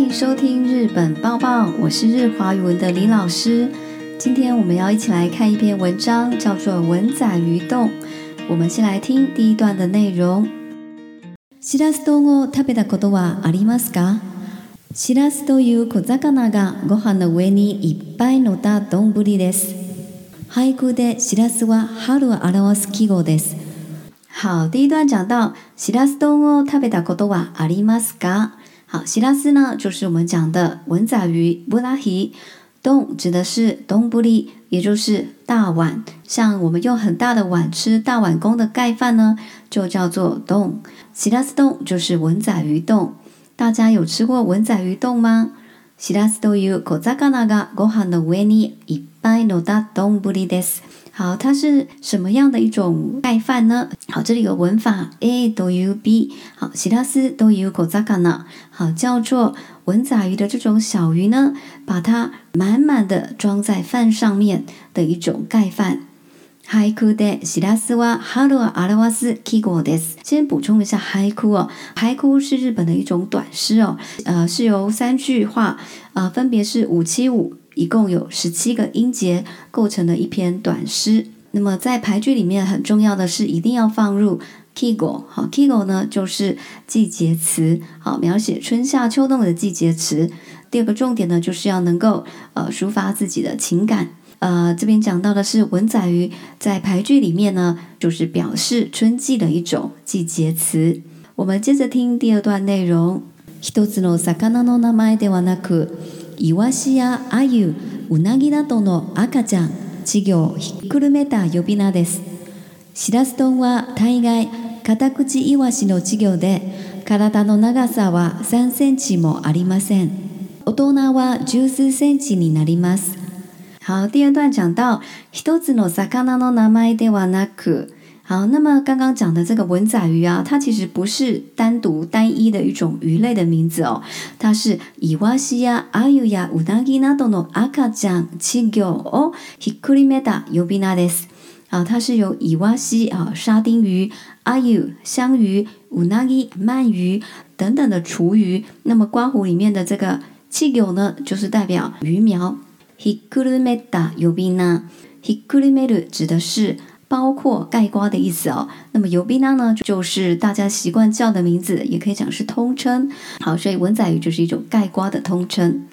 欢迎收听《日本报报》，我是日华语文的李老师。今天我们要一起来看一篇文章，叫做《文仔鱼洞》。我们先来听第一段的内容。シラス丼を食べたことはありますか？シラスという魚がご飯の上にいっぱい乗った丼ぶりです。背骨でシラスは春を表す季語です。好，第一段讲到シラス丼を食べたことはありますか？好，希拉斯呢，就是我们讲的文仔鱼布拉希。东指的是东布利，也就是大碗，像我们用很大的碗吃大碗公的盖饭呢，就叫做东。希拉斯东就是文仔鱼东。大家有吃过文仔鱼东吗？希拉斯とい小魚がご飯の上にいっぱいのった東布利です。好，它是什么样的一种盖饭呢？好，这里有文法，a do you b。好，シ拉斯 do you KOSAKANA 好，叫做文仔鱼的这种小鱼呢，把它满满的装在饭上面的一种盖饭。ハ h a でシ a スはハルア阿 k i スキ d e す。先补充一下，ハイク哦，i k u 是日本的一种短诗哦，呃，是由三句话，啊，分别是五七五。一共有十七个音节构成的一篇短诗。那么在排句里面很重要的是，一定要放入 kigo。好，kigo 呢就是季节词，好描写春夏秋冬的季节词。第二个重点呢，就是要能够呃抒发自己的情感。呃，这边讲到的是文仔鱼在排句里面呢，就是表示春季的一种季节词。我们接着听第二段内容。一つの魚の名前ではなくイワシやアユウナギなどの赤ちゃん稚魚ひっくるめた呼び名ですシラス丼は大概カタクチイワシの稚魚で体の長さは3センチもありません大人は十数センチになります好第二段讲到一つの魚の名前ではなく好，那么刚刚讲的这个文仔鱼啊，它其实不是单独单一的一种鱼类的名字哦，它是以蛙西呀、阿尤呀、乌ギなどの赤阿卡酱七狗哦、ひっくりめた油皮纳です啊，它是由以蛙西啊、沙丁鱼、阿尤香鱼、乌ナギ鳗鱼等等的雏鱼。那么瓜湖里面的这个七狗呢，就是代表鱼苗ひっくりめた油皮纳ひっくりめる指的是。包括盖瓜的意思哦。那么尤边呢，呢就是大家习惯叫的名字，也可以讲是通称。好，所以文仔鱼就是一种盖瓜的通称。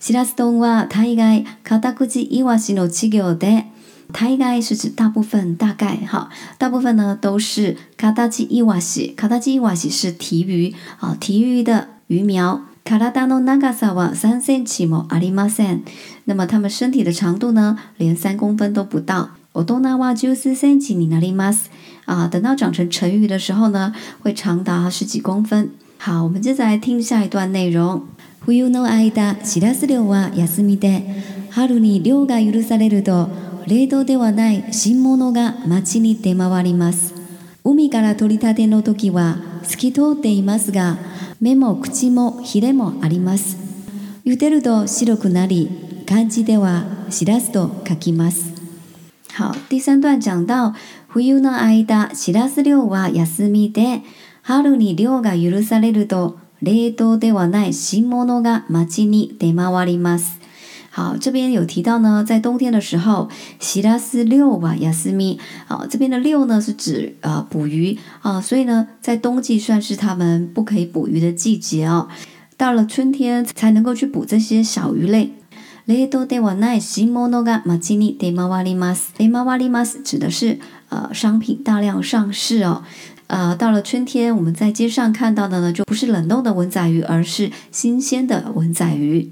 シラスドンは大概カタクチイワシの企業で、大概是指大部分，大概哈，大部分呢都是カタクチイワシ。カタクチイワシ是体鱼啊，体鱼的鱼苗。カラダの長さは三センチもありません。那么它们身体的长度呢，连三公分都不到。大人は十四ンチになります啊。等到长成成鱼的时候呢，会长达十几公分。好，我们接着来听下一段内容。冬の間、シラス漁は休みで、春に漁が許されると、冷凍ではない新物が町に出回ります。海から取り立ての時は透き通っていますが、目も口もヒレもあります。茹でると白くなり、漢字ではしらすと書きます。好，第三段讲到，冬の間、シラス漁は休みで、春に漁が許されると、冷凍ではない新物がマジに出回ります。好，这边有提到呢，在冬天的时候，シ斯六瓦は休み。好，这边的六呢是指啊捕鱼啊，所以呢，在冬季算是他们不可以捕鱼的季节哦。到了春天才能够去捕这些小鱼类。雷多德瓦奈新モノガマジニデマワリマス。诶，マワリマス指的是呃商品大量上市哦。呃，到了春天，我们在街上看到的呢，就不是冷冻的文仔鱼，而是新鲜的文仔鱼。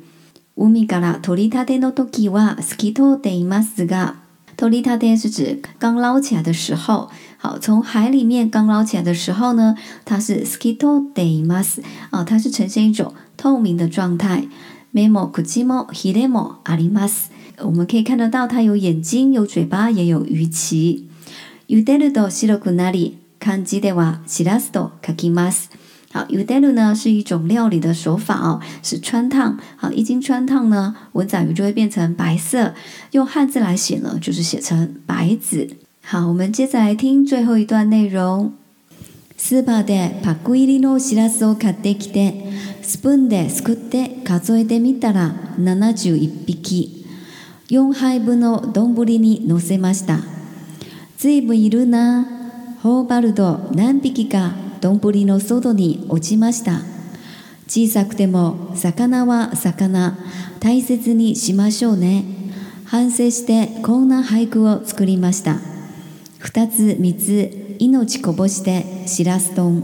ウミガラトリタデノトキワスキトデマスガ。トリタデ是指刚捞起来的时候，好，从海里面刚捞起来的时候呢，它是スキトデマス啊，它是呈现一种透明的状态。梅モクジモヒレモアリマス，我们可以看得到它有眼睛、有嘴巴，也有鱼鳍。ユダルドシロクナリカンジデワシラストカキマス。好，ユダル呢是一种料理的手法哦，是穿烫。好，一经穿烫呢，文胆鱼就会变成白色。用汉字来写呢，就是写成白子。好，我们接着来听最后一段内容。スーパーでパック入りのしらすを買ってきてスプーンですくって数えてみたら71匹4杯分の丼にのせましたずいぶんいるな頬張るド何匹か丼の外に落ちました小さくても魚は魚大切にしましょうね反省してこんな俳句を作りました2つ3つ命こぼして西拉斯东。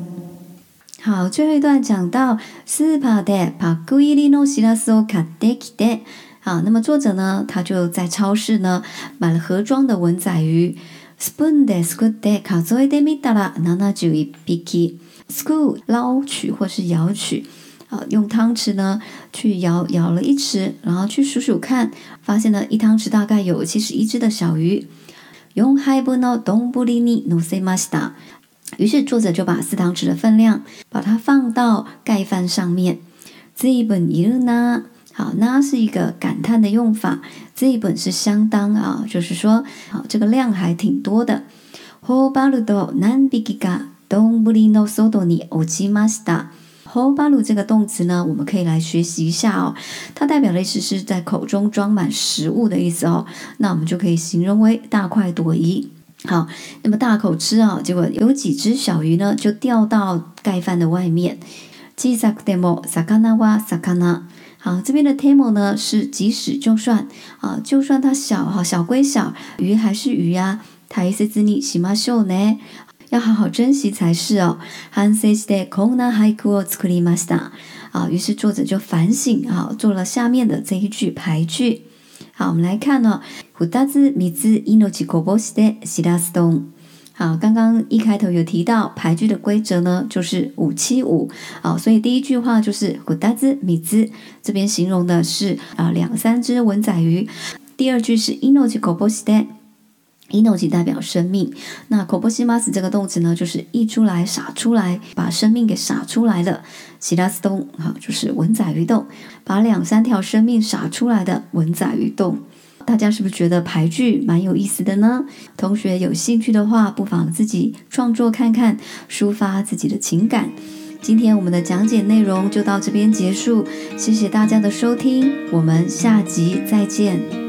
好，最后一段讲到スーパーでパクイリのシラスを買ってきて。好，那么作者呢，他就在超市呢买了盒装的文仔鱼。スプーンでスクでカゾイで見たら、ナナジュスク捞取或是舀取。好，用汤匙呢去舀舀了一匙，然后去数数看，发现呢一汤匙大概有七十一只的小鱼。用海ぶのドにのせました。于是作者就把四汤匙的分量，把它放到盖饭上面。这一本一呢，好，那是一个感叹的用法。这一本是相当啊，就是说，好，这个量还挺多的。吼巴鲁多南比吉嘎东布里诺索多尼欧吉玛斯塔。吼巴鲁这个动词呢，我们可以来学习一下哦。它代表的意思是在口中装满食物的意思哦。那我们就可以形容为大快朵颐。好，那么大口吃啊，结果有几只小鱼呢，就掉到盖饭的外面。即使就算啊，就算它小哈，小归小，鱼还是鱼呀。要好好珍惜才是哦。啊，于是作者就反省啊，做了下面的这一句排句。好，我们来看呢。五ダジ米ズ伊诺ジコ波シデ西拉斯东。好，刚刚一开头有提到牌局的规则呢，就是五七五。好，所以第一句话就是胡ダジ米字，这边形容的是啊两三只文仔鱼。第二句是伊诺ジコ波シデ。ino 即代表生命，那 koboshi m a s 这个动词呢，就是溢出来、洒出来，把生命给洒出来的。s h i r a s t don，好，就是文仔鱼洞，把两三条生命洒出来的文仔鱼洞。大家是不是觉得排句蛮有意思的呢？同学有兴趣的话，不妨自己创作看看，抒发自己的情感。今天我们的讲解内容就到这边结束，谢谢大家的收听，我们下集再见。